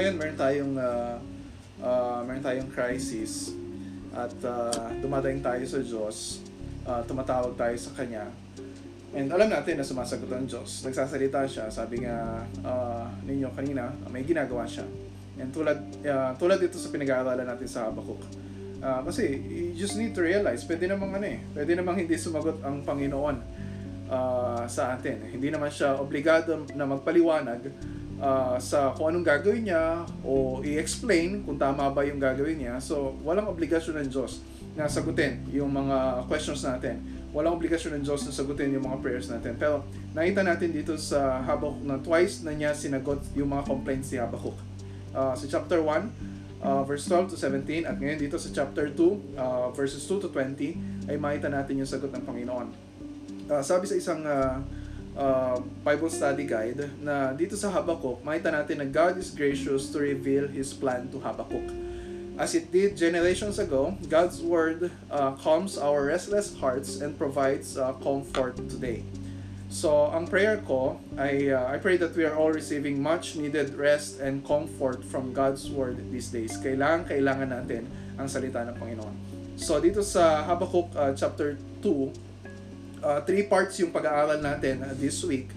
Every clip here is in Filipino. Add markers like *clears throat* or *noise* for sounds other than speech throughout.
ngayon meron tayong uh, uh, meron tayong crisis at uh, dumadaing tayo sa Diyos, uh, tumatawag tayo sa Kanya. And alam natin na sumasagot ang Diyos. Nagsasalita siya, sabi nga uh, ninyo kanina, may ginagawa siya. And tulad, uh, tulad dito sa pinag-aaralan natin sa Habakkuk. Uh, kasi you just need to realize, pwede namang ano eh, pwede namang hindi sumagot ang Panginoon uh, sa atin. Hindi naman siya obligado na magpaliwanag uh, sa kung anong gagawin niya o i-explain kung tama ba yung gagawin niya. So, walang obligasyon ng Diyos na sagutin yung mga questions natin walang obligasyon ng Diyos na sagutin yung mga prayers natin. Pero nakita natin dito sa Habakkuk na twice na niya sinagot yung mga complaints ni Habakkuk. Uh, sa chapter 1, uh, verse 12 to 17, at ngayon dito sa chapter 2, uh, verses 2 to 20, ay makita natin yung sagot ng Panginoon. Uh, sabi sa isang uh, uh, Bible study guide na dito sa Habakkuk, makita natin na God is gracious to reveal His plan to Habakkuk. As it did generations ago, God's Word uh, calms our restless hearts and provides uh, comfort today. So, ang prayer ko ay uh, I pray that we are all receiving much needed rest and comfort from God's Word these days. Kailangan, kailangan natin ang salita ng Panginoon. So, dito sa Habakkuk uh, chapter 2, uh, three parts yung pag-aaral natin uh, this week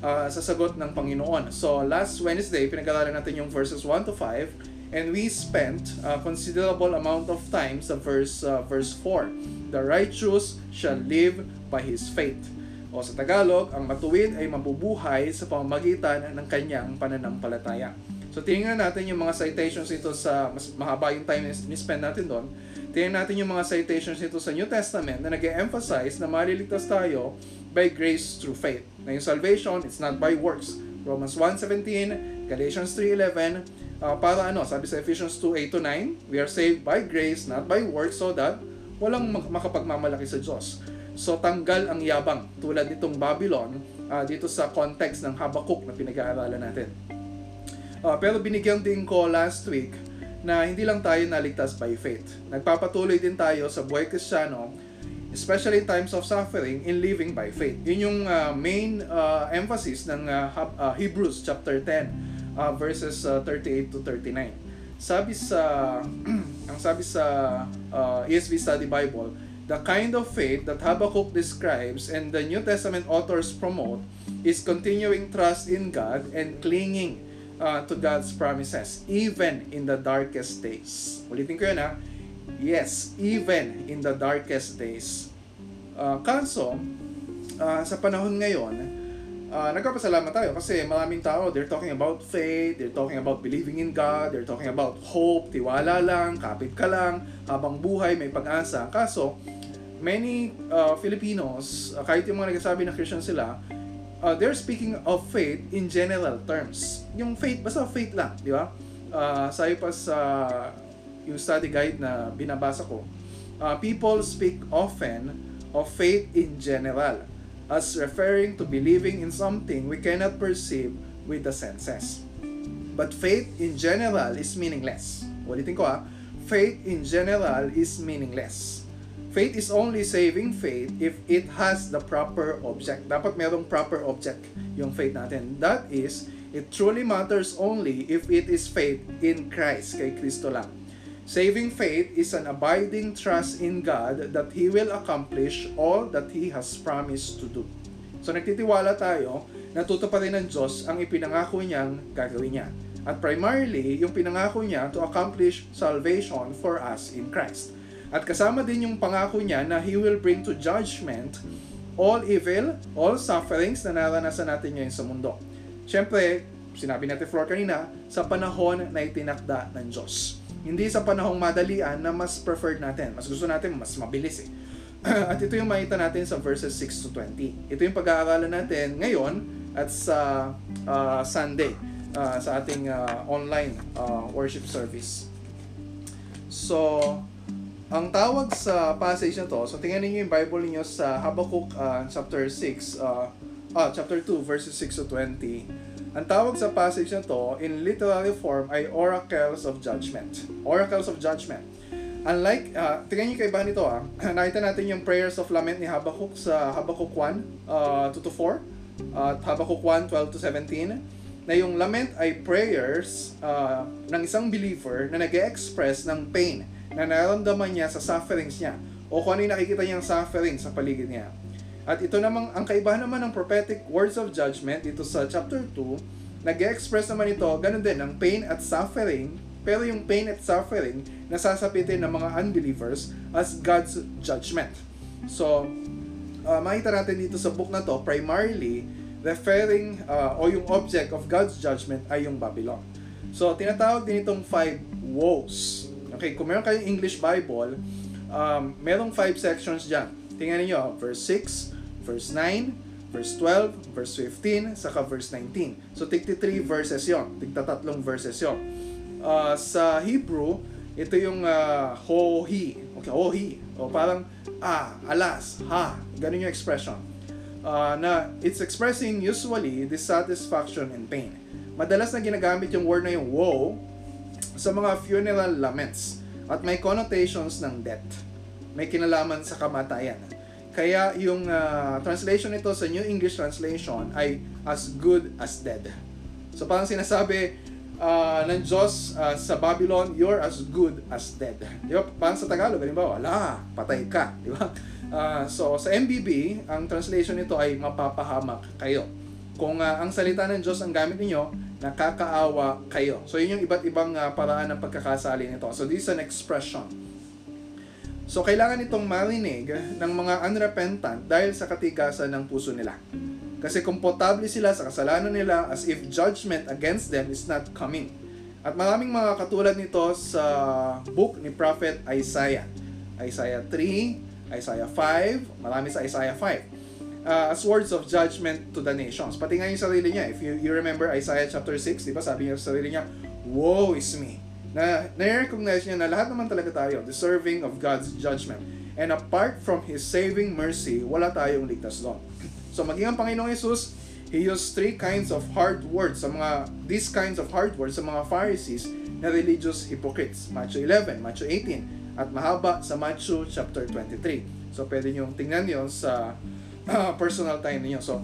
uh, sa sagot ng Panginoon. So, last Wednesday, pinag-aaralan natin yung verses 1 to 5 And we spent a considerable amount of time sa verse, uh, verse 4. The righteous shall live by his faith. O sa Tagalog, ang matuwid ay mabubuhay sa pamamagitan ng kanyang pananampalataya. So tingnan natin yung mga citations ito sa, mas mahaba yung time ni spend natin doon. Tingnan natin yung mga citations ito sa New Testament na nag emphasize na maliligtas tayo by grace through faith. Na yung salvation, it's not by works. Romans 1.17, Galatians 3.11, Uh, para ano, sabi sa Ephesians 2, 8 to 9, we are saved by grace, not by works, so that walang makapagmamalaki sa Diyos. So tanggal ang yabang tulad nitong Babylon uh, dito sa context ng Habakkuk na pinag-aaralan natin. Uh, pero binigyan din ko last week na hindi lang tayo naligtas by faith. Nagpapatuloy din tayo sa buhay kristyano, especially in times of suffering, in living by faith. Yun yung uh, main uh, emphasis ng uh, uh, Hebrews chapter 10 uh, verses uh, 38 to 39. Sabi sa *clears throat* ang sabi sa uh, ESV Study Bible, the kind of faith that Habakkuk describes and the New Testament authors promote is continuing trust in God and clinging uh, to God's promises even in the darkest days. Ulitin ko 'yan ha. Yes, even in the darkest days. Uh, kaso, uh, sa panahon ngayon, uh, nagpapasalamat tayo kasi maraming tao, they're talking about faith, they're talking about believing in God, they're talking about hope, tiwala lang, kapit ka lang, habang buhay, may pag-asa. Kaso, many uh, Filipinos, uh, kahit yung mga nagsasabi na Christian sila, uh, they're speaking of faith in general terms. Yung faith, basta faith lang, di ba? Uh, sayo pa sa yung study guide na binabasa ko, uh, people speak often of faith in general as referring to believing in something we cannot perceive with the senses. But faith in general is meaningless. Ulitin ko ha, faith in general is meaningless. Faith is only saving faith if it has the proper object. Dapat merong proper object yung faith natin. That is, it truly matters only if it is faith in Christ, kay Kristo lang. Saving faith is an abiding trust in God that He will accomplish all that He has promised to do. So nagtitiwala tayo na tutuparin ng Diyos ang ipinangako niyang gagawin niya. At primarily, yung pinangako niya to accomplish salvation for us in Christ. At kasama din yung pangako niya na He will bring to judgment all evil, all sufferings na naranasan natin ngayon sa mundo. Siyempre, sinabi natin Flor kanina, sa panahon na itinakda ng Diyos. Hindi sa panahong madalian na mas preferred natin. Mas gusto natin mas mabilis eh. *clears throat* at ito yung makita natin sa verses 6 to 20. Ito yung pag-aaralan natin ngayon at sa uh, Sunday uh, sa ating uh, online uh, worship service. So, ang tawag sa passage na to, so tingnan niyo yung Bible niyo sa Habakkuk uh, chapter 6, uh, uh, chapter 2 verses 6 to 20 ang tawag sa passage na to in literary form ay oracles of judgment. Oracles of judgment. Unlike, uh, tingnan niyo kay ba nito ah, *clears throat* nakita natin yung prayers of lament ni Habakkuk sa Habakkuk 1, uh, 2 to 4, at uh, Habakkuk 1, 12 to 17. na yung lament ay prayers uh, ng isang believer na nag express ng pain na nararamdaman niya sa sufferings niya o kung ano yung nakikita niyang suffering sa paligid niya. At ito namang, ang kaibahan naman ng prophetic words of judgment dito sa chapter 2, nag-express naman ito, ganun din, ng pain at suffering, pero yung pain at suffering, nasasapitin ng mga unbelievers as God's judgment. So, uh, makita natin dito sa book na to, primarily, referring, uh, o yung object of God's judgment ay yung Babylon. So, tinatawag din itong five woes. Okay, kung meron kayong English Bible, um, merong five sections dyan. Tingnan niyo, verse 6, verse 9, verse 12, verse 15, saka verse 19. So, 63 verses yon, tigta tatlong verses yon. Uh, sa Hebrew, ito yung uh, ho-hi. Okay, ho-hi. O parang, ah, alas, ha. Ganun yung expression. Uh, na it's expressing usually dissatisfaction and pain. Madalas na ginagamit yung word na yung woe sa mga funeral laments at may connotations ng death. May kinalaman sa kamatayan. Kaya yung uh, translation nito sa New English Translation ay as good as dead. So parang sinasabi uh, ng Diyos uh, sa Babylon, you're as good as dead. Di ba? Parang sa Tagalog, halimbawa, wala, patay ka. Di ba? Uh, so sa MBB, ang translation nito ay mapapahamak kayo. Kung uh, ang salita ng Diyos ang gamit ninyo, nakakaawa kayo. So yun yung iba't ibang uh, paraan ng pagkakasali nito. So this is an expression So, kailangan itong marinig ng mga unrepentant dahil sa katigasan ng puso nila. Kasi komportable sila sa kasalanan nila as if judgment against them is not coming. At maraming mga katulad nito sa book ni Prophet Isaiah. Isaiah 3, Isaiah 5, marami sa Isaiah 5. Uh, as words of judgment to the nations. Pati nga yung sarili niya. If you, you remember Isaiah chapter 6, di ba sabi niya sa sarili niya, Woe is me na na-recognize niya na lahat naman talaga tayo deserving of God's judgment. And apart from His saving mercy, wala tayong ligtas doon. So maging ang Panginoong Yesus, He used three kinds of hard words sa mga, these kinds of hard words sa mga Pharisees na religious hypocrites. Matthew 11, Matthew 18, at mahaba sa Matthew chapter 23. So pwede nyo tingnan yon sa *clears throat* personal time niyo. So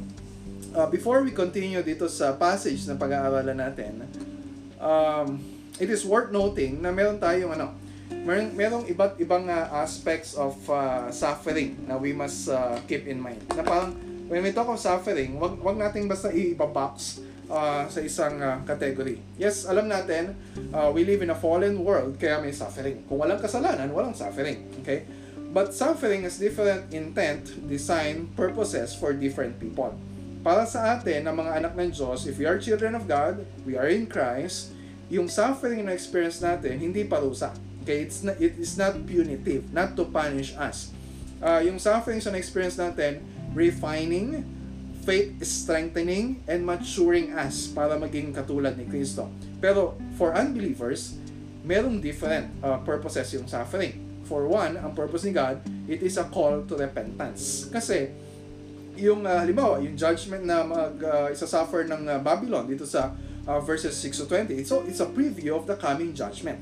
uh, before we continue dito sa passage na pag-aaralan natin, um, it is worth noting na meron tayong ano, meron merong iba't ibang uh, aspects of uh, suffering na we must uh, keep in mind. Na parang when we talk of suffering, wag wag nating basta i-box uh, sa isang uh, category. Yes, alam natin, uh, we live in a fallen world kaya may suffering. Kung walang kasalanan, walang suffering. Okay? But suffering has different intent, design, purposes for different people. Para sa atin, na mga anak ng Diyos, if we are children of God, we are in Christ, yung suffering na experience natin, hindi parusa. Okay? It's not, it is not punitive, not to punish us. Uh, yung suffering na experience natin, refining, faith strengthening, and maturing us para maging katulad ni Kristo. Pero for unbelievers, merong different uh, purposes yung suffering. For one, ang purpose ni God, it is a call to repentance. Kasi, yung uh, halimbawa, yung judgment na mag uh, isa-suffer ng uh, Babylon dito sa uh, verses 6 to 20. So it's a preview of the coming judgment.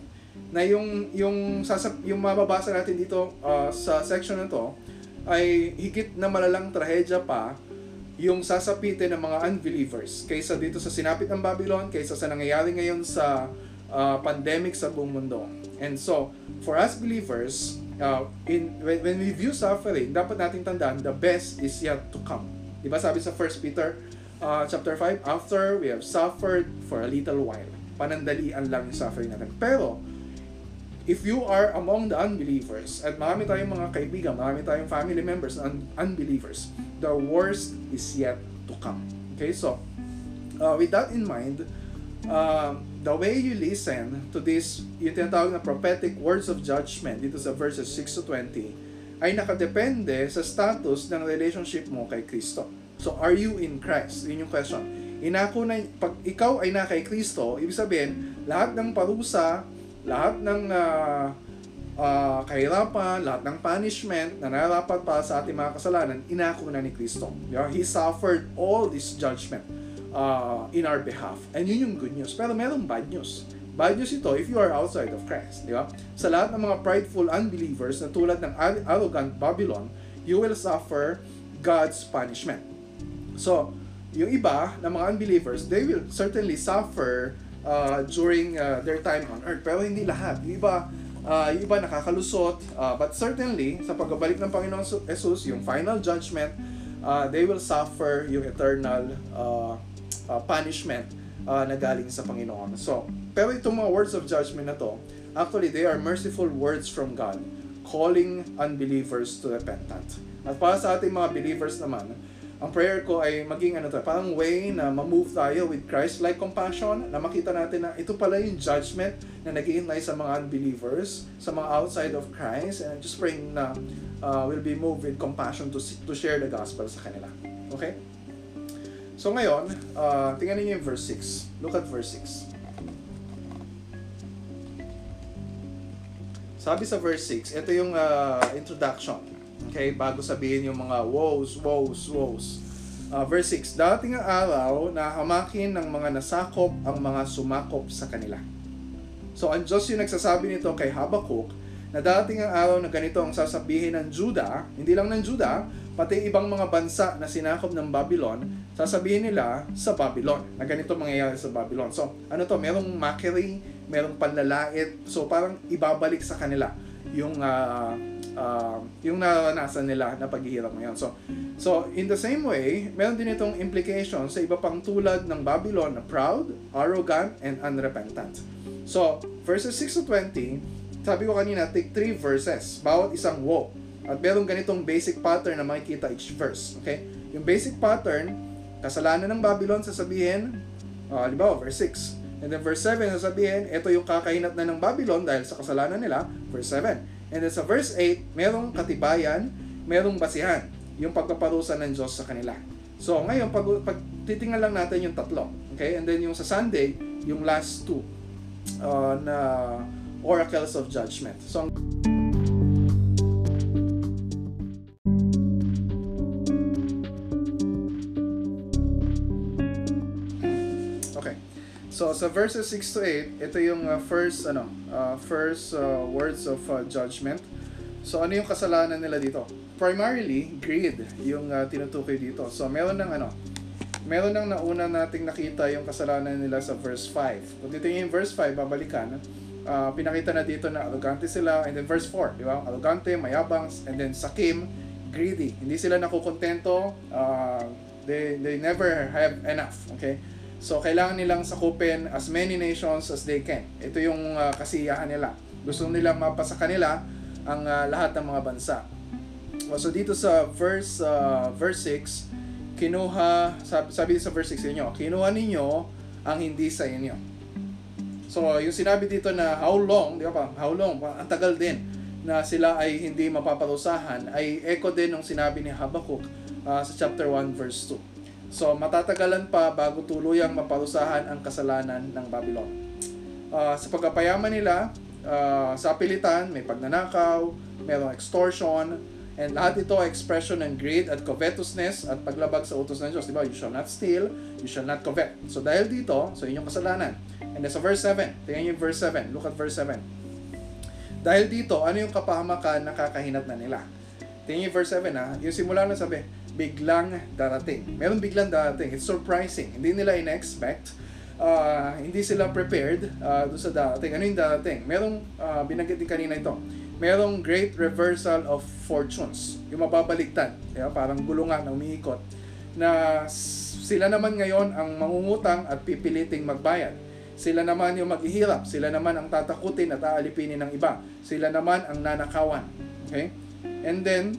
Na yung yung sasab yung mababasa natin dito uh, sa section na to ay higit na malalang trahedya pa yung sasapitin ng mga unbelievers kaysa dito sa sinapit ng Babylon, kaysa sa nangyayari ngayon sa uh, pandemic sa buong mundo. And so, for us believers, uh, in when, when we view suffering, dapat nating tandaan the best is yet to come. Di ba sabi sa 1 Peter uh, chapter 5, after we have suffered for a little while. Panandalian lang yung suffering natin. Pero, if you are among the unbelievers, at marami tayong mga kaibigan, marami tayong family members un- unbelievers, the worst is yet to come. Okay, so, uh, with that in mind, uh, the way you listen to this, yung tinatawag na prophetic words of judgment dito sa verses 6 to 20, ay nakadepende sa status ng relationship mo kay Kristo. So, are you in Christ? Yun yung question. Inako na, pag ikaw ay na kay Kristo, ibig sabihin, lahat ng parusa, lahat ng uh, uh, kahirapan, lahat ng punishment na narapat para sa ating mga kasalanan, inako na ni Kristo. Yeah? He suffered all this judgment uh, in our behalf. And yun yung good news. Pero merong bad news. Bad news ito if you are outside of Christ. Di ba? Sa lahat ng mga prideful unbelievers na tulad ng arrogant Babylon, you will suffer God's punishment. So, yung iba na mga unbelievers, they will certainly suffer uh, during uh, their time on earth. Pero hindi lahat. Yung iba, uh, yung iba nakakalusot. Uh, but certainly, sa pagbabalik ng Panginoon Jesus, yung final judgment, uh, they will suffer yung eternal uh, uh, punishment uh, na galing sa Panginoon. So, pero itong mga words of judgment na to, actually, they are merciful words from God calling unbelievers to repentance. At para sa ating mga believers naman, ang prayer ko ay maging ano to, parang way na ma-move tayo with Christ-like compassion, na makita natin na ito pala yung judgment na naghihintay sa mga unbelievers, sa mga outside of Christ, and just praying na uh, will be moved with compassion to, to share the gospel sa kanila. Okay? So ngayon, uh, tingnan niyo yung verse 6. Look at verse 6. Sabi sa verse 6, ito yung uh, introduction. Okay, bago sabihin yung mga woes, woes, woes. Uh, verse 6, Dating ang araw na hamakin ng mga nasakop ang mga sumakop sa kanila. So, ang Diyos yung nagsasabi nito kay Habakkuk na dating ang araw na ganito ang sasabihin ng Juda, hindi lang ng Juda, pati ibang mga bansa na sinakop ng Babylon, sasabihin nila sa Babylon, na ganito mangyayari sa Babylon. So, ano to, merong mockery, merong panlalait. So parang ibabalik sa kanila yung uh, uh, yung naranasan nila na paghihirap ngayon. So so in the same way, meron din itong implication sa iba pang tulad ng Babylon na proud, arrogant, and unrepentant. So, verses 6 to 20, sabi ko kanina, take three verses, bawat isang woe. At meron ganitong basic pattern na makikita each verse. Okay? Yung basic pattern, kasalanan ng Babylon, sasabihin, uh, halimbawa, verse 6, And then verse 7, sasabihin, ito yung kakahinat na ng Babylon dahil sa kasalanan nila. Verse 7. And then sa verse 8, merong katibayan, merong basihan, yung pagpaparusa ng Diyos sa kanila. So ngayon, pag, pag titingnan lang natin yung tatlo. Okay? And then yung sa Sunday, yung last two uh, na oracles of judgment. So, So sa verses 6 to 8, ito yung uh, first ano, uh, first uh, words of uh, judgment. So ano yung kasalanan nila dito? Primarily, greed yung uh, tinutukoy dito. So meron ng ano, meron ng nauna nating nakita yung kasalanan nila sa verse 5. Kung titingin yung verse 5, babalikan, uh, pinakita na dito na arrogante sila. And then verse 4, di ba? Arrogante, mayabang, and then sakim, greedy. Hindi sila nakukontento. Uh, they, they never have enough. Okay? So, kailangan nilang sakupin as many nations as they can. Ito yung uh, kasiyahan nila. Gusto nila mapasa kanila ang uh, lahat ng mga bansa. So, dito sa verse uh, verse 6, kinuha, sabi, sabi sa verse 6 ninyo, kinuha ninyo ang hindi sa inyo. So, yung sinabi dito na how long, di ba pa, how long, ang tagal din na sila ay hindi mapaparusahan, ay echo din ng sinabi ni Habakkuk uh, sa chapter 1 verse 2. So matatagalan pa bago tuluyang maparusahan ang kasalanan ng Babylon. Uh, sa pagkapayaman nila, uh, sa pilitan, may pagnanakaw, mayroong extortion, and lahat ito ay expression ng greed at covetousness at paglabag sa utos ng Diyos. Diba? You shall not steal, you shall not covet. So dahil dito, so inyong kasalanan. And sa verse 7, tingnan yung verse 7, look at verse 7. Dahil dito, ano yung kapahamakan na kakahinat na nila? Tingnan yung verse 7 ha, yung simula na sabi, biglang darating. Meron biglang darating. It's surprising. Hindi nila in-expect. Uh, hindi sila prepared uh, doon sa darating. Ano yung darating? Merong, uh, binanggit din kanina ito, merong great reversal of fortunes. Yung mababaliktad. Diba? Parang gulungan na umiikot. Na sila naman ngayon ang mangungutang at pipiliting magbayad. Sila naman yung maghihirap. Sila naman ang tatakutin at aalipinin ng iba. Sila naman ang nanakawan. Okay? And then,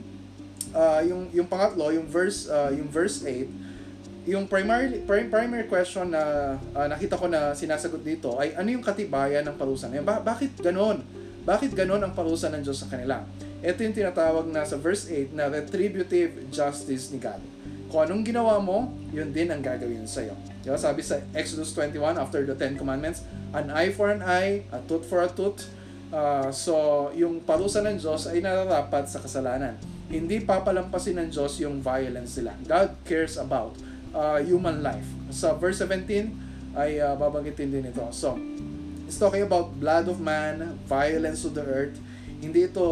uh, yung yung pangatlo, yung verse uh, yung verse 8, yung primary primary question na uh, nakita ko na sinasagot dito ay ano yung katibayan ng parusa na Ba- bakit ganoon? Bakit ganoon ang parusa ng Diyos sa kanila? Ito yung tinatawag na sa verse 8 na retributive justice ni God. Kung anong ginawa mo, yun din ang gagawin sa iyo. Diba? Sabi sa Exodus 21 after the Ten Commandments, an eye for an eye, a tooth for a tooth. Uh, so, yung parusa ng Diyos ay nararapat sa kasalanan hindi papalampasin ng Diyos yung violence nila. God cares about uh, human life. Sa verse 17 ay uh, babanggitin din ito. So, it's talking about blood of man, violence to the earth. Hindi ito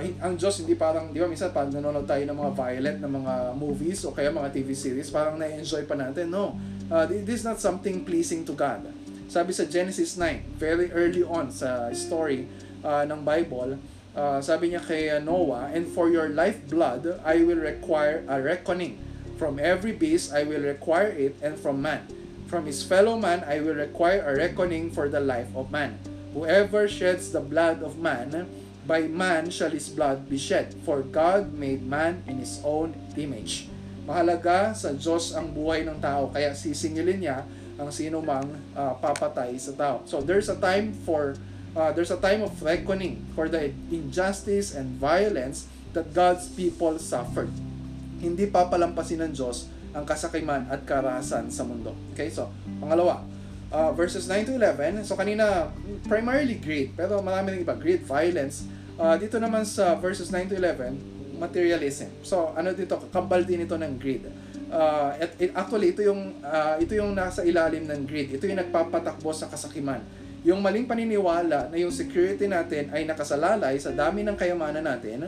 hin- ang Diyos hindi parang, di ba, minsan pag nanonood tayo ng mga violent na mga movies o kaya mga TV series, parang na-enjoy pa natin. No. Thi- this is not something pleasing to God. Sabi sa Genesis 9, very early on sa story ah, ng Bible, ah, sabi niya kay ah, Noah, And for your lifeblood, I will require a reckoning. From every beast, I will require it, and from man. From his fellow man, I will require a reckoning for the life of man. Whoever sheds the blood of man, by man shall his blood be shed. For God made man in his own image. Mahalaga sa Diyos ang buhay ng tao, kaya sisingilin niya ang sino mang ah, papatay sa tao. So there's a time for uh, there's a time of reckoning for the injustice and violence that God's people suffered. Hindi papalampasin ng Diyos ang kasakiman at karahasan sa mundo. Okay, so pangalawa, uh, verses 9 to 11. So kanina, primarily greed, pero marami rin iba, greed, violence. Uh, dito naman sa verses 9 to 11, materialism. So ano dito, kambal din ito ng greed. Uh, at, it, actually, ito yung, uh, ito yung nasa ilalim ng greed. Ito yung nagpapatakbo sa kasakiman. Yung maling paniniwala na yung security natin ay nakasalalay sa dami ng kayamanan natin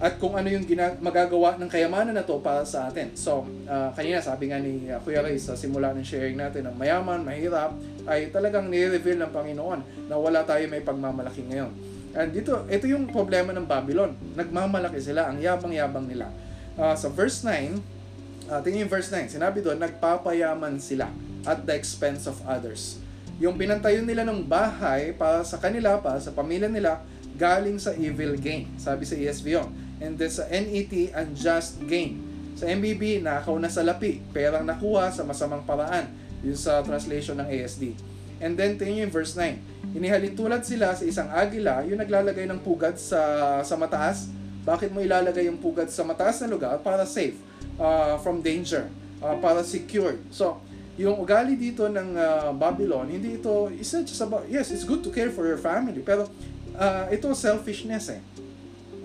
at kung ano yung gina- magagawa ng kayamanan na to para sa atin. So, uh, kanina sabi nga ni uh, Kuya Ray sa simula ng sharing natin ng mayaman, mahirap, ay talagang ni-reveal ng Panginoon na wala tayo may pagmamalaki ngayon. And dito, ito yung problema ng Babylon. Nagmamalaki sila, ang yabang-yabang nila. Uh, sa verse 9, uh, tingin yung verse 9, sinabi doon, nagpapayaman sila at the expense of others. Yung pinantayo nila ng bahay para sa kanila, para sa pamilya nila, galing sa evil gain. Sabi sa ESV yun. And then sa NET, unjust gain. Sa MBB, nakaw na sa lapi, perang nakuha sa masamang paraan. Yun sa translation ng ASD. And then, tingin yung verse 9. Inihalin tulad sila sa isang agila, yung naglalagay ng pugad sa, sa mataas. Bakit mo ilalagay yung pugad sa mataas na lugar? Para safe, uh, from danger, uh, para secured. So, yung ugali dito ng uh, Babylon, hindi ito, it's not just about, yes, it's good to care for your family, pero uh, ito selfishness eh.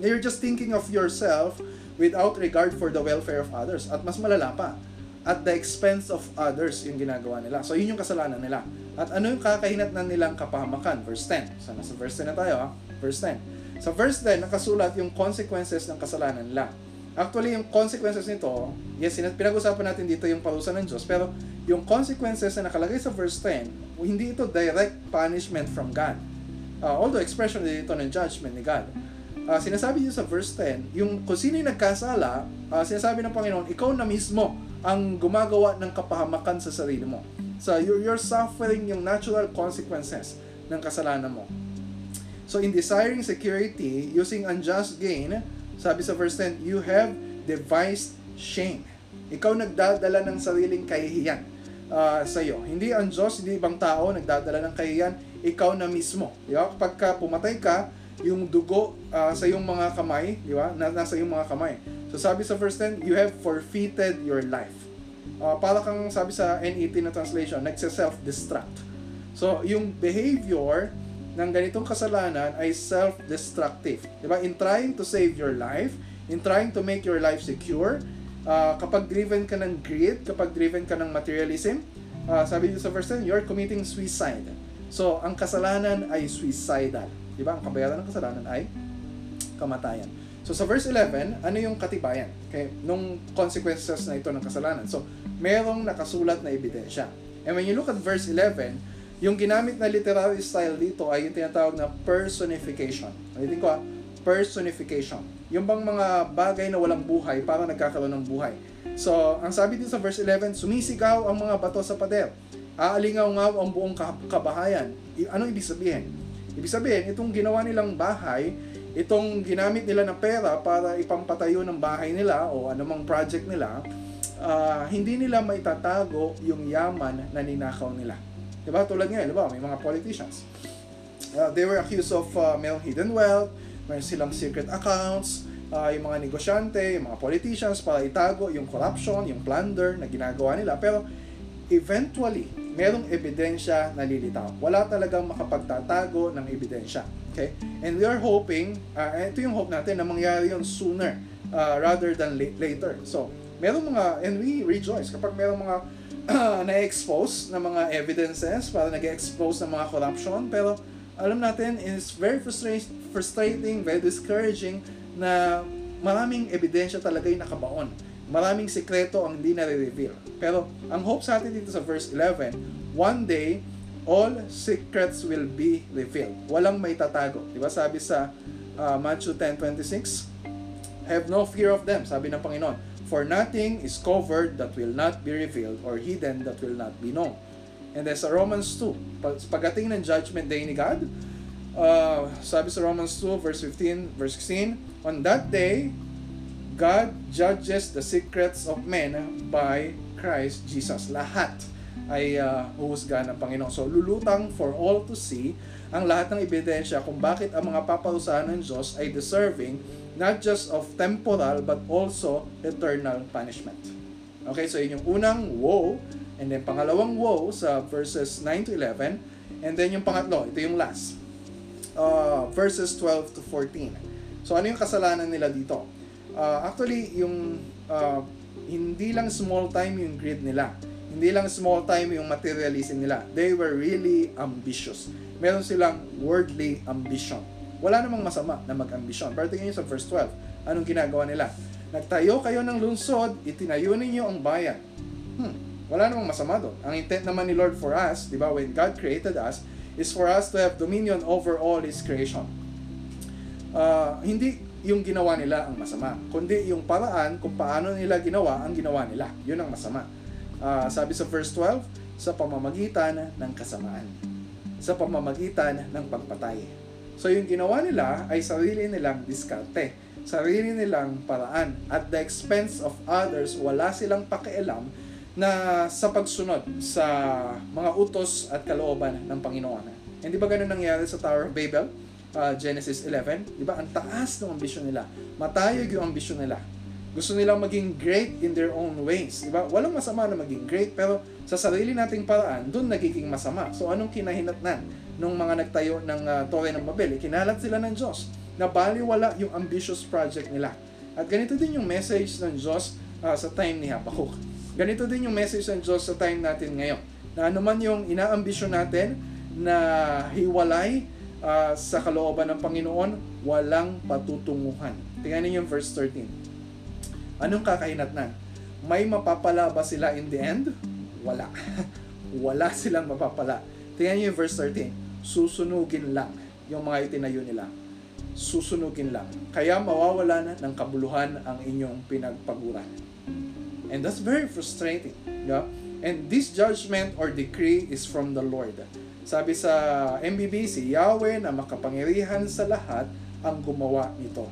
You're just thinking of yourself without regard for the welfare of others. At mas malala pa, at the expense of others yung ginagawa nila. So, yun yung kasalanan nila. At ano yung kakahinatnan nilang kapahamakan? Verse 10. So, nasa verse 10 na tayo, ha? Verse 10. Sa verse 10, nakasulat yung consequences ng kasalanan nila. Actually, yung consequences nito, yes, pinag-usapan natin dito yung parusa ng Diyos, pero yung consequences na nakalagay sa verse 10, hindi ito direct punishment from God. Uh, although expression dito ng judgment ni God. Uh, sinasabi dito sa verse 10, yung kung sino yung nagkasala, uh, sinasabi ng Panginoon, ikaw na mismo ang gumagawa ng kapahamakan sa sarili mo. So, you're, you're suffering yung natural consequences ng kasalanan mo. So, in desiring security, using unjust gain, sabi sa verse 10, you have devised shame. Ikaw nagdadala ng sariling kahihiyan uh, sa iyo. Hindi ang Diyos, hindi ibang tao nagdadala ng kahihiyan, ikaw na mismo. Ba? Kapag ka pumatay ka, yung dugo uh, sa iyong mga kamay, di ba? Na, nasa iyong mga kamay. So sabi sa verse 10, you have forfeited your life. Uh, para kang sabi sa NET na translation, nagsa-self-destruct. So yung behavior ng ganitong kasalanan ay self-destructive. Di ba? In trying to save your life, in trying to make your life secure, uh, kapag driven ka ng greed, kapag driven ka ng materialism, uh, sabi dito sa verse 10, you're committing suicide. So, ang kasalanan ay suicidal. Di ba? Ang kabayaran ng kasalanan ay kamatayan. So sa verse 11, ano yung katibayan? Okay, nung consequences na ito ng kasalanan. So, merong nakasulat na ebidensya. And when you look at verse 11, yung ginamit na literary style dito ay yung tinatawag na personification. Ulitin ko ah, personification. Yung bang mga bagay na walang buhay para nagkakaroon ng buhay. So, ang sabi dito sa verse 11, sumisigaw ang mga bato sa pader. Aalingaw-ngaw ang buong kabahayan. Ano ibig sabihin? Ibig sabihin, itong ginawa nilang bahay, itong ginamit nila ng pera para ipampatayo ng bahay nila o anumang project nila, uh, hindi nila maitatago yung yaman na ninakaw nila. Diba? Tulad ngayon, diba? May mga politicians. Uh, they were accused of uh, mayroong hidden wealth, may silang secret accounts, uh, yung mga negosyante, yung mga politicians para itago yung corruption, yung plunder na ginagawa nila. Pero eventually, merong ebidensya na lilitaw. Wala talagang makapagtatago ng ebidensya. Okay? And we are hoping, uh, ito yung hope natin na mangyari yun sooner uh, rather than late, later. So, merong mga, and we rejoice kapag merong mga uh, na-expose na mga evidences para nag-expose ng mga corruption, pero alam natin, is very frustra- frustrating, very discouraging na maraming ebidensya talaga yung nakabaon. Maraming sekreto ang hindi nare-reveal. Pero ang hope sa atin dito sa verse 11, one day, all secrets will be revealed. Walang may tatago. Di ba sabi sa uh, Matthew 10.26, Have no fear of them, sabi ng Panginoon. For nothing is covered that will not be revealed or hidden that will not be known. And then sa Romans 2, pag, pagdating ng judgment day ni God, uh, sabi sa Romans 2 verse 15, verse 16, On that day, God judges the secrets of men by Christ Jesus. Lahat ay uh, uhusga ng Panginoon. So lulutang for all to see ang lahat ng ebidensya kung bakit ang mga paparusahan ng Diyos ay deserving not just of temporal but also eternal punishment. Okay, so yun yung unang woe, and then pangalawang woe sa verses 9 to 11, and then yung pangatlo, ito yung last, uh, verses 12 to 14. So ano yung kasalanan nila dito? Uh, actually, yung uh, hindi lang small time yung greed nila. Hindi lang small time yung materialism nila. They were really ambitious. Meron silang worldly ambition. Wala namang masama na mag-ambisyon. Pero tingnan nyo sa verse 12. Anong ginagawa nila? Nagtayo kayo ng lungsod, itinayo ninyo ang bayan. Hmm, wala namang masama doon. Ang intent naman ni Lord for us, di ba, when God created us, is for us to have dominion over all His creation. Uh, hindi yung ginawa nila ang masama, kundi yung paraan kung paano nila ginawa ang ginawa nila. Yun ang masama. Uh, sabi sa verse 12, sa pamamagitan ng kasamaan. Sa pamamagitan ng pagpatay. So yung ginawa nila ay sarili nilang diskarte sarili nilang paraan at the expense of others, wala silang pakialam na sa pagsunod sa mga utos at kalooban ng Panginoon. Hindi ba ganun nangyari sa Tower of Babel? Uh, Genesis 11, di ba? Ang taas ng ambisyon nila. Matayog yung ambisyon nila. Gusto nilang maging great in their own ways. Di ba? Walang masama na maging great, pero sa sarili nating paraan, doon nagiging masama. So anong kinahinatnan nung mga nagtayo ng uh, Torre ng Babel? Ikinalat sila ng Diyos na baliwala yung ambitious project nila. At ganito din yung message ng Diyos uh, sa time ni Habakkuk. Ganito din yung message ng Diyos sa time natin ngayon. Na anuman yung inaambisyon natin na hiwalay uh, sa kalooban ng Panginoon, walang patutunguhan. Tingnan niyo yung verse 13. Anong kakainatnan? May mapapala ba sila in the end? Wala. *laughs* Wala silang mapapala. Tingnan niyo yung verse 13. Susunugin lang yung mga itinayo nila susunugin lang. Kaya mawawala na ng kabuluhan ang inyong pinagpaguran. And that's very frustrating. Yeah? And this judgment or decree is from the Lord. Sabi sa MBB, si Yahweh na makapangyarihan sa lahat ang gumawa nito.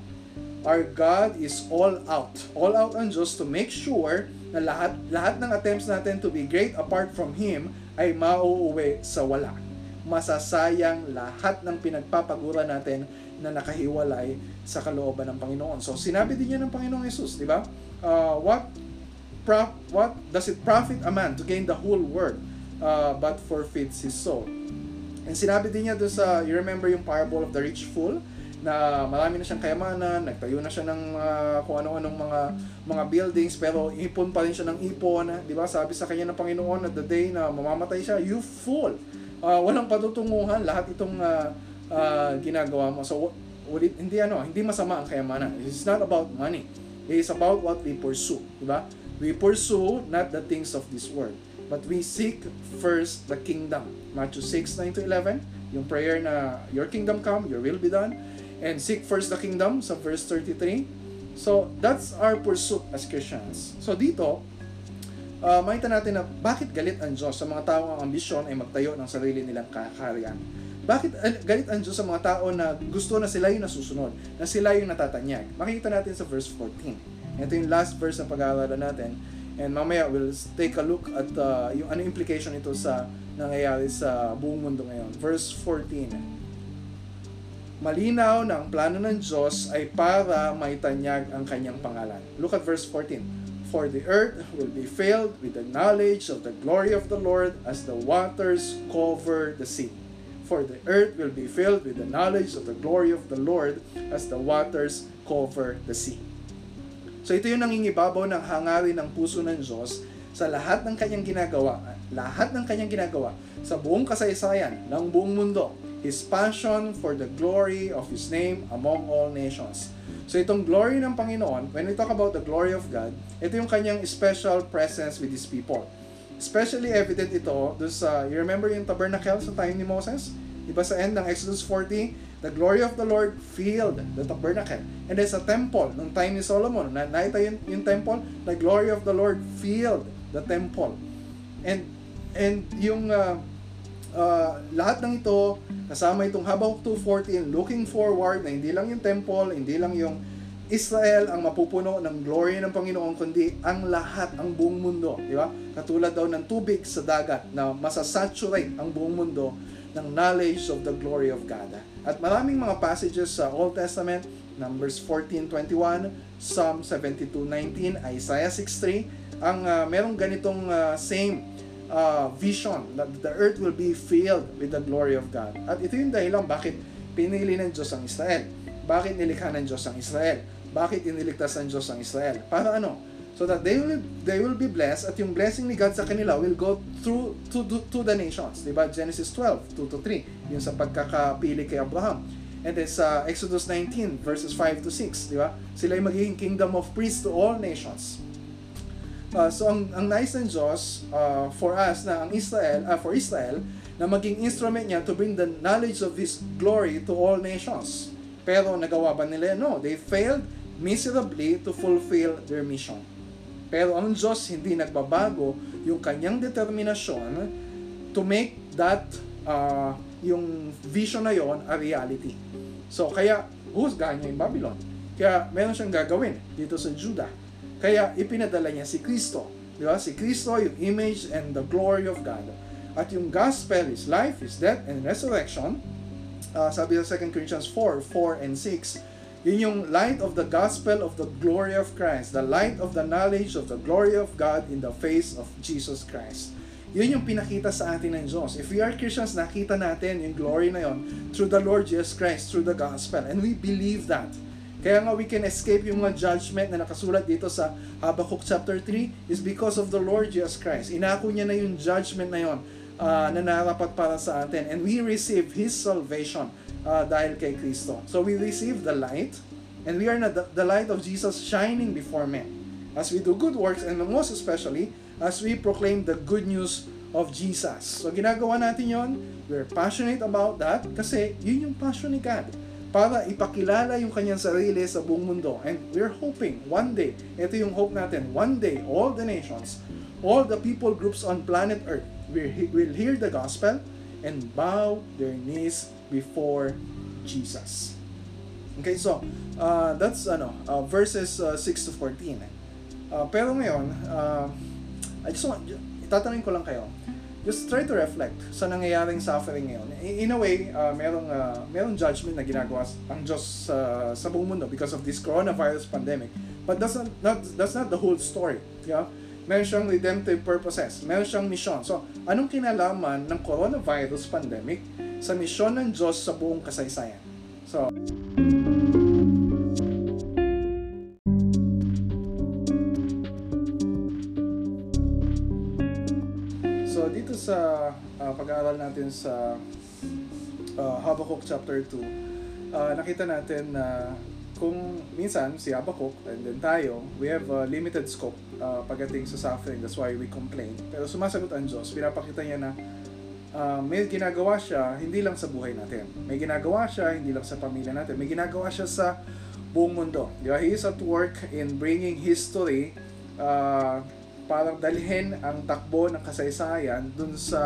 Our God is all out. All out ang Diyos to make sure na lahat, lahat ng attempts natin to be great apart from Him ay mauuwi sa wala. Masasayang lahat ng pinagpapagura natin na nakahiwalay sa kalooban ng Panginoon. So sinabi din niya ng Panginoong Yesus, di ba? Uh, what prof, what does it profit a man to gain the whole world uh, but forfeits his soul? And sinabi din niya doon sa, you remember yung parable of the rich fool? na marami na siyang kayamanan, nagtayo na siya ng uh, kung ano-anong mga mga buildings pero ipon pa rin siya ng ipon, 'di ba? Sabi sa kanya ng Panginoon at the day na mamamatay siya, you fool. Uh, walang patutunguhan lahat itong uh, uh, ginagawa mo. So, ulit, hindi ano, hindi masama ang kayamanan. It's not about money. It is about what we pursue. Diba? We pursue not the things of this world, but we seek first the kingdom. Matthew 6, 9 to 11, yung prayer na, Your kingdom come, Your will be done, and seek first the kingdom sa verse 33. So, that's our pursuit as Christians. So, dito, uh, makita natin na bakit galit ang Diyos sa mga taong ang ambisyon ay magtayo ng sarili nilang kaharian. Bakit galit ang Diyos sa mga tao na gusto na sila yung nasusunod, na sila yung natatanyag? Makikita natin sa verse 14. Ito yung last verse ng pag-aaralan natin. And mamaya we'll take a look at uh, yung ano implication ito sa nangyayari sa buong mundo ngayon. Verse 14. Malinaw na ang plano ng Diyos ay para maitanyag ang kanyang pangalan. Look at verse 14. For the earth will be filled with the knowledge of the glory of the Lord as the waters cover the sea for the earth will be filled with the knowledge of the glory of the Lord as the waters cover the sea. So ito yung nangingibabaw ng hangarin ng puso ng Diyos sa lahat ng kanyang ginagawa, lahat ng kanyang ginagawa sa buong kasaysayan ng buong mundo, His passion for the glory of His name among all nations. So itong glory ng Panginoon, when we talk about the glory of God, ito yung kanyang special presence with His people. Especially evident ito dun sa, you remember yung tabernacle sa time ni Moses? Diba sa end ng Exodus 40, the glory of the Lord filled the tabernacle. And then sa temple, nung time ni Solomon, na nakita yung, yung temple, the glory of the Lord filled the temple. And and yung uh, uh, lahat ng ito, kasama itong Habakkuk 2.14, looking forward na hindi lang yung temple, hindi lang yung Israel ang mapupuno ng glory ng Panginoon, kundi ang lahat, ang buong mundo. Di ba? Katulad daw ng tubig sa dagat na masasaturate ang buong mundo ng knowledge of the glory of God. At maraming mga passages sa Old Testament, Numbers 14.21, Psalm 72.19, Isaiah 6.3, ang uh, merong ganitong uh, same uh, vision that the earth will be filled with the glory of God. At ito yung dahilan bakit pinili ng Diyos ang Israel. Bakit nilikha ng Diyos ang Israel? Bakit iniligtas ng Diyos ang Israel? Para ano? So that they will they will be blessed at yung blessing ni God sa kanila will go through to, to, to the nations. Diba? Genesis 12, 2 to 3. Yung sa pagkakapili kay Abraham. And then sa Exodus 19, verses 5 to 6. Diba? Sila ay magiging kingdom of priests to all nations. Uh, so ang, ang nais ng Diyos uh, for us na ang Israel, uh, for Israel, na maging instrument niya to bring the knowledge of His glory to all nations. Pero nagawa ba nila? No, they failed miserably to fulfill their mission. Pero ang Diyos hindi nagbabago yung kanyang determinasyon to make that uh, yung vision na yon a reality. So kaya husgahan niya yung Babylon. Kaya meron siyang gagawin dito sa Judah. Kaya ipinadala niya si Kristo. Di ba? Si Kristo yung image and the glory of God. At yung gospel is life, is death, and resurrection. Uh, sabi sa 2 Corinthians 4, 4 and 6, yun yung light of the gospel of the glory of Christ, the light of the knowledge of the glory of God in the face of Jesus Christ. Yun yung pinakita sa atin ng Diyos. If we are Christians, nakita natin yung glory na yon through the Lord Jesus Christ, through the gospel. And we believe that. Kaya nga we can escape yung mga judgment na nakasulat dito sa Habakkuk chapter 3 is because of the Lord Jesus Christ. Inako niya na yung judgment na yon uh, na narapat para sa atin. And we receive His salvation uh, dahil kay Kristo. So we receive the light, and we are na the, the light of Jesus shining before men. As we do good works, and most especially, as we proclaim the good news of Jesus. So ginagawa natin yon. We're passionate about that kasi yun yung passion ni God para ipakilala yung kanyang sarili sa buong mundo. And we're hoping one day, ito yung hope natin, one day all the nations, all the people groups on planet Earth will, will hear the gospel and bow their knees before Jesus. Okay, so uh, that's ano, uh, verses uh, 6 to 14. Uh, pero ngayon, uh, I just want, itatanungin ko lang kayo, just try to reflect sa nangyayaring suffering ngayon. In, in a way, uh, merong, uh, merong judgment na ginagawa ang Diyos uh, sa buong mundo because of this coronavirus pandemic. But that's not, not, that's not the whole story. Yeah? Meron siyang redemptive purposes. Meron siyang mission. So, anong kinalaman ng coronavirus pandemic sa misyon ng Diyos sa buong kasaysayan. So, So dito sa uh, pag-aaral natin sa uh, Habakkuk chapter 2, uh, nakita natin na kung minsan si Habakkuk and then tayo, we have a limited scope uh, pagdating sa suffering. That's why we complain. Pero sumasagot ang Diyos. Pinapakita niya na uh, may ginagawa siya hindi lang sa buhay natin. May ginagawa siya hindi lang sa pamilya natin. May ginagawa siya sa buong mundo. Di ba? He is at work in bringing history uh, para dalhin ang takbo ng kasaysayan dun sa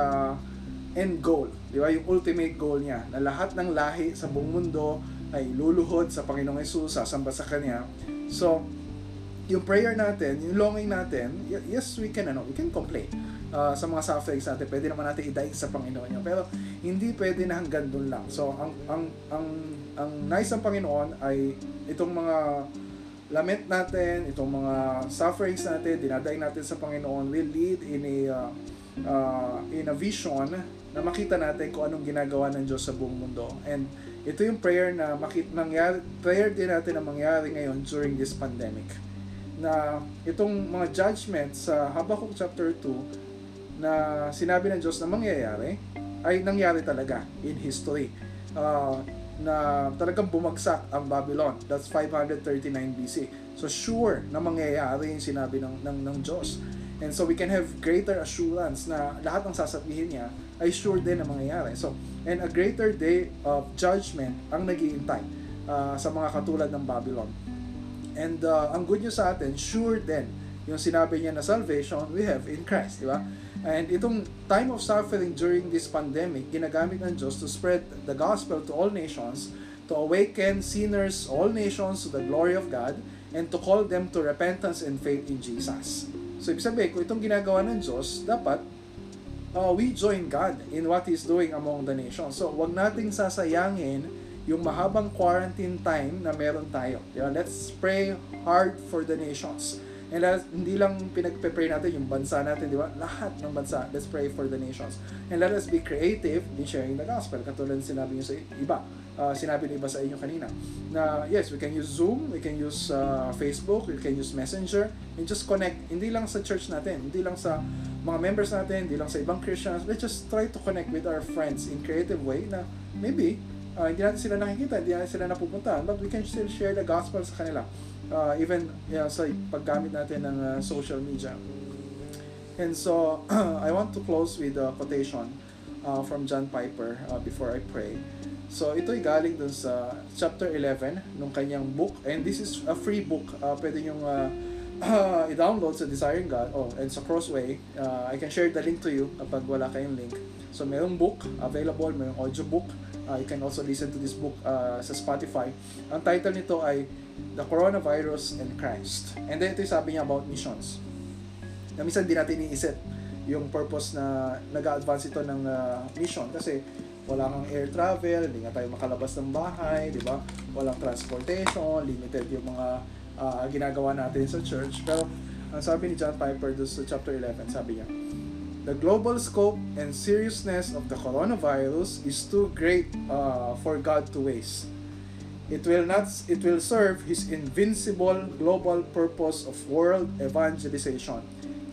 end goal. Di ba? Yung ultimate goal niya na lahat ng lahi sa buong mundo ay luluhod sa Panginoong Yesus, sasamba sa Kanya. So, yung prayer natin, yung longing natin, yes, we can, ano, we can complain uh, sa mga sufferings natin, pwede naman natin idaig sa Panginoon niya. Pero hindi pwede na hanggang doon lang. So ang ang ang ang nice ng Panginoon ay itong mga lament natin, itong mga sufferings natin, dinadaig natin sa Panginoon will lead in a uh, uh, in a vision na makita natin kung anong ginagawa ng Diyos sa buong mundo. And ito yung prayer na makit mangyari, prayer din natin na mangyari ngayon during this pandemic na itong mga judgments sa Habakkuk chapter 2 na sinabi ng Diyos na mangyayari ay nangyari talaga in history. Uh, na talagang bumagsak ang Babylon. That's 539 BC. So sure na mangyayari yung sinabi ng, ng, ng Diyos. And so we can have greater assurance na lahat ng sasabihin niya ay sure din na mangyayari. So, and a greater day of judgment ang nagiintay uh, sa mga katulad ng Babylon. And uh, ang good news sa atin, sure din yung sinabi niya na salvation we have in Christ, di ba? And itong time of suffering during this pandemic, ginagamit ng Diyos to spread the gospel to all nations, to awaken sinners, all nations to the glory of God, and to call them to repentance and faith in Jesus. So, ibig sabihin, kung itong ginagawa ng Diyos, dapat uh, we join God in what He's doing among the nations. So, wag nating sasayangin yung mahabang quarantine time na meron tayo. Diba? Let's pray hard for the nations. And let, hindi lang pinagpe-pray natin yung bansa natin, di ba? Lahat ng bansa. Let's pray for the nations. And let us be creative in sharing the gospel. Katulad sinabi niyo sa iba. Uh, sinabi ng iba sa inyo kanina. Na yes, we can use Zoom, we can use uh, Facebook, we can use Messenger, and just connect. Hindi lang sa church natin, hindi lang sa mga members natin, hindi lang sa ibang Christians. Let's just try to connect with our friends in creative way na maybe uh, hindi natin sila nakikita, hindi natin sila napupuntahan, but we can still share the gospel sa kanila uh, even yeah, sa paggamit natin ng uh, social media. And so, *clears throat* I want to close with a quotation uh, from John Piper uh, before I pray. So, ito'y galing dun sa chapter 11 nung kanyang book. And this is a free book. Uh, pwede nyo uh, uh, i-download sa Desiring God. Oh, and sa Crossway. Uh, I can share the link to you kapag wala kayong link. So, merong book available, merong audiobook. Uh, you can also listen to this book uh, sa Spotify. Ang title nito ay the coronavirus and Christ. And then ito yung sabi niya about missions. Na minsan di natin iniisip yung purpose na nag-advance ito ng uh, mission kasi wala kang air travel, hindi nga tayo makalabas ng bahay, di ba? Walang transportation, limited yung mga uh, ginagawa natin sa church. Pero ang sabi ni John Piper doon sa chapter 11, sabi niya, The global scope and seriousness of the coronavirus is too great uh, for God to waste. It will not it will serve his invincible global purpose of world evangelization.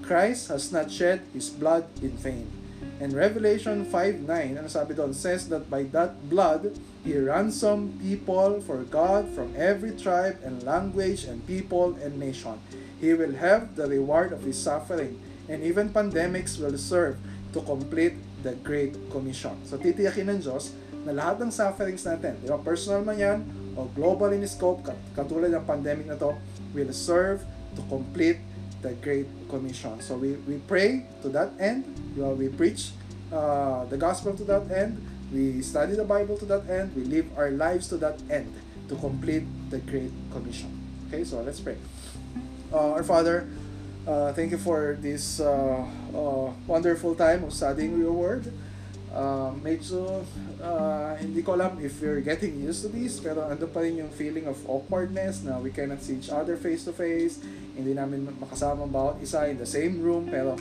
Christ has not shed his blood in vain. And Revelation 5:9, ano sabi doon, says that by that blood he ransomed people for God from every tribe and language and people and nation. He will have the reward of his suffering, and even pandemics will serve to complete the Great Commission. So titiyakin ng Diyos na lahat ng sufferings natin, di ba, personal man yan, o global in scope, katulad ng pandemic na to, will serve to complete the Great Commission. So we, we pray to that end, you know, we preach uh, the gospel to that end, we study the Bible to that end, we live our lives to that end to complete the Great Commission. Okay, so let's pray. Uh, our Father, uh, thank you for this uh, uh, wonderful time of studying your word. uh, medyo uh, hindi ko alam if you're getting used to this pero ando pa rin yung feeling of awkwardness na we cannot see each other face to face hindi namin makasama bawat isa in the same room pero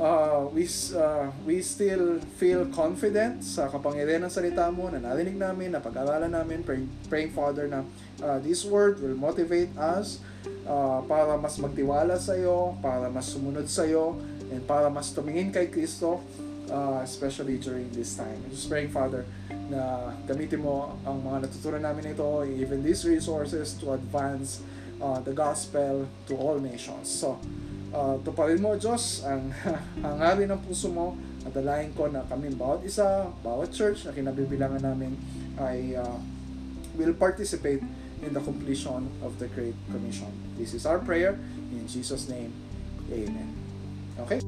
uh, we uh, we still feel confident sa kapangyarihan ng salita mo na narinig namin, na pag-aralan namin, praying, praying Father na uh, this word will motivate us uh, para mas magtiwala sa iyo, para mas sumunod sa iyo, and para mas tumingin kay Kristo uh, especially during this time. I'm just praying, Father, na gamitin mo ang mga natutunan namin ito, even these resources to advance uh, the gospel to all nations. So, uh, tuparin mo, Diyos, ang *laughs* hangarin ng puso mo at dalahin ko na kami bawat isa, bawat church na kinabibilangan namin ay uh, will participate In the completion of the Great Commission. This is our prayer. In Jesus' name, amen. Okay?